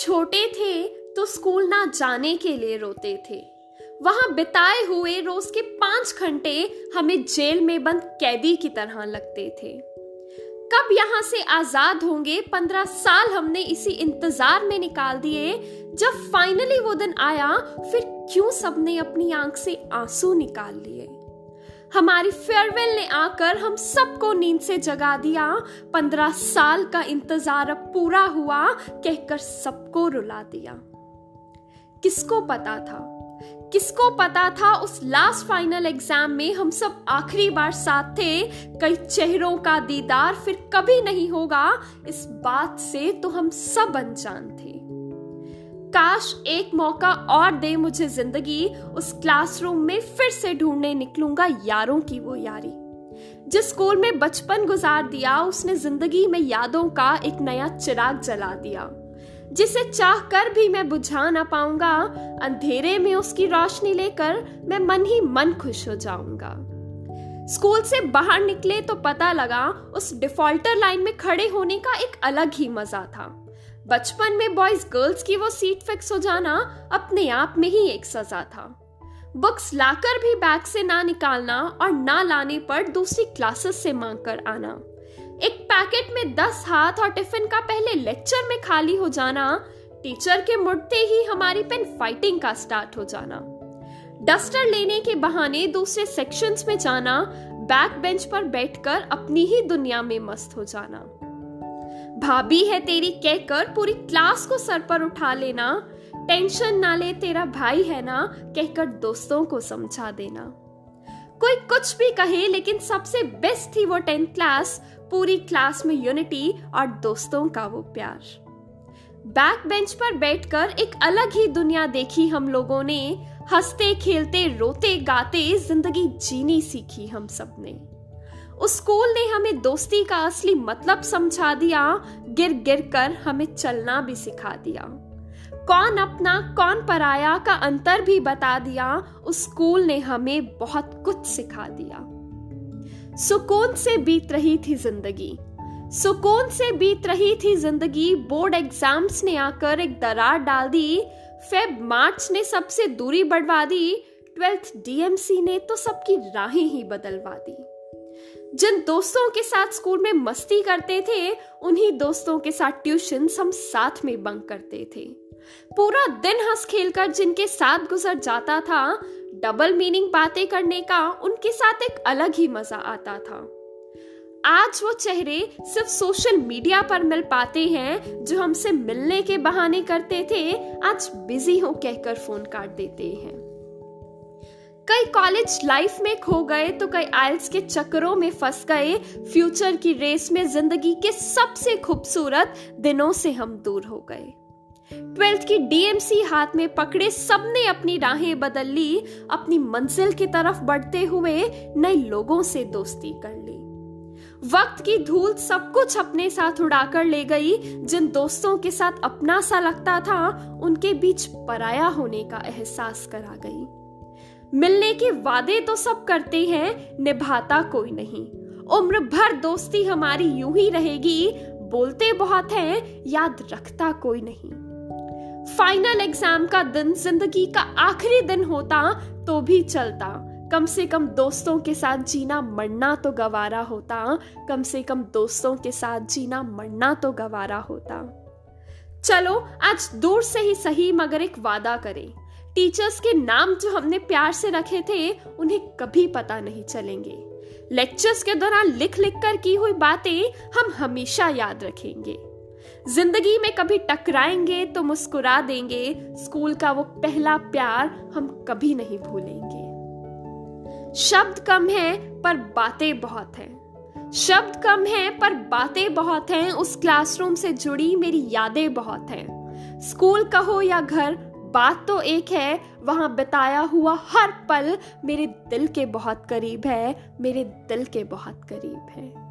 छोटे थे तो स्कूल ना जाने के लिए रोते थे। वहाँ बिताए हुए रोज के पाँच घंटे हमें जेल में बंद कैदी की तरह लगते थे। कब यहाँ से आज़ाद होंगे पंद्रह साल हमने इसी इंतज़ार में निकाल दिए, जब फाइनली वो दिन आया, फिर क्यों सबने अपनी आँख से आँसू निकाल लिए? हमारी फेयरवेल ने आकर हम सबको नींद से जगा दिया। पंद्रह साल का इंतज़ार अब पूरा हुआ, कहकर सबको रुला दिया। किसको पता था? किसको पता था उस लास्ट फाइनल एग्ज़ाम में हम सब आखिरी बार साथ थे? कई चेहरों का दीदार फिर कभी नहीं होगा। इस बात से तो हम सब अनजान थे। काश एक मौका और दे मुझे ज़िंदगी, उस क्लासरूम में फिर से ढूँढने निकलूँगा यारों की वो यारी। जिस स्कूल में बचपन गुजार दिया, उसने ज़िंदगी में यादों का एक नया चिराग जला दिया। जिसे चाह कर भी मैं बुझा ना पाऊँगा, अंधेरे में उसकी रोशनी लेकर मैं मन ही मन खुश हो जाऊँगा। स्कूल से बाहर निकले तो पता लगा, उस डिफॉल्टर लाइन में खड़े होने का एक अलग ही मज़ा था। बचपन में बॉयज़ गर्ल्स की वो सीट फिक्स हो जाना अपने आप में ही एक सजा था। बुक्स लाकर भी बैग से ना निकालना और ना लाने पर दूसरी क्लासेस से मांग कर आना। एक पैकेट में दस हाथ और टिफ़िन का पहले लेक्चर में खाली हो जाना टीचर के मुड़ते ही हमारी पेन फाइटिंग का स्टार्ट हो जाना। डस्टर लेने के बहाने दूसरे सेक्शंस में जाना बैक बेंच पर बैठकर अपनी ही दुनिया में मस्त हो जाना। भाभी है तेरी कहकर पूरी क्लास को सर पर उठा लेना। टेंशन ना ले, तेरा भाई है ना, कहकर दोस्तों को समझा देना। कोई कुछ भी कहे, लेकिन सबसे बेस्ट थी वो टेंथ क्लास पूरी क्लास में यूनिटी और दोस्तों का वो प्यार। बैक बेंच पर बैठकर एक अलग ही दुनिया देखी हम लोगों ने। हँसते, खेलते, रोते, गाते, ज़िंदगी जीनी सीखी हम सबने। उस स्कूल ने हमें दोस्ती का असली मतलब समझा दिया, गिर गिर कर हमें चलना भी सिखा दिया। कौन अपना, कौन पराया का अंतर भी बता दिया, उस स्कूल ने हमें बहुत कुछ सिखा दिया। सुकून से बीत रही थी ज़िंदगी। सुकून से बीत रही थी ज़िंदगी, बोर्ड एग्ज़ाम्स ने आकर एक दरार डाल दी। फेब, मार्च ने सबसे दूरी बढ़वा दी। ट्वेल्थ, डीएमसी ने तो सबकी राहें ही बदलवा दी। जिन दोस्तों के साथ स्कूल में मस्ती करते थे, उन्हीं दोस्तों के साथ ट्यूशन हम साथ में बंक करते थे। पूरा दिन हंस खेलकर जिनके साथ गुजर जाता था डबल मीनिंग बातें करने का उनके साथ एक अलग ही मज़ा आता था। आज वो चेहरे सिर्फ़ सोशल मीडिया पर मिल पाते हैं, जो हमसे मिलने के बहाने करते थे, आज बिज़ी हो कहकर फ़ोन काट देते हैं। कई कॉलेज लाइफ में खो गए तो कई आइल्स के चक्करों में फंस गए। फ्यूचर की रेस में ज़िंदगी के सबसे खूबसूरत दिनों से हम दूर हो गए। ट्वेल्थ की डीएमसी हाथ में पकड़े सबने अपनी राहें बदल ली। अपनी मंजिल की तरफ़ बढ़ते हुए नए लोगों से दोस्ती कर ली। वक्त की धूल सब कुछ अपने साथ उड़ाकर ले गई। जिन दोस्तों के साथ अपना सा लगता था, उनके बीच पराया होने का एहसास करा गई। मिलने के वादे तो सब करते हैं, निभाता कोई नहीं। उम्र भर दोस्ती हमारी यूँ ही रहेगी, बोलते बहुत हैं, याद रखता कोई नहीं। फाइनल एग्ज़ाम का दिन ज़िंदगी का आखिरी दिन होता तो भी चलता। कम से कम दोस्तों के साथ जीना मरना तो गवारा होता। कम से कम दोस्तों के साथ जीना मरना तो गवारा होता। चलो, आज दूर से ही सही, मगर एक वादा करें। टीचर्स के नाम जो हमने प्यार से रखे थे, उन्हें कभी पता नहीं चलेंगे। लेक्चर्स के दौरान लिख लिख कर की हुई बातें हम हमेशा याद रखेंगे। ज़िंदगी में कभी टकराएँगे तो मुस्कुरा देंगे, स्कूल का वो पहला प्यार हम कभी नहीं भूलेंगे। शब्द कम है, पर बातें बहुत हैं। शब्द कम है, पर बातें बहुत हैं, उस क्लासरूम से जुड़ी मेरी यादें बहुत हैं। स्कूल कहो या घर बात तो एक है, वहाँ बिताया हुआ हर पल मेरे दिल के बहुत करीब है, मेरे दिल के बहुत करीब है।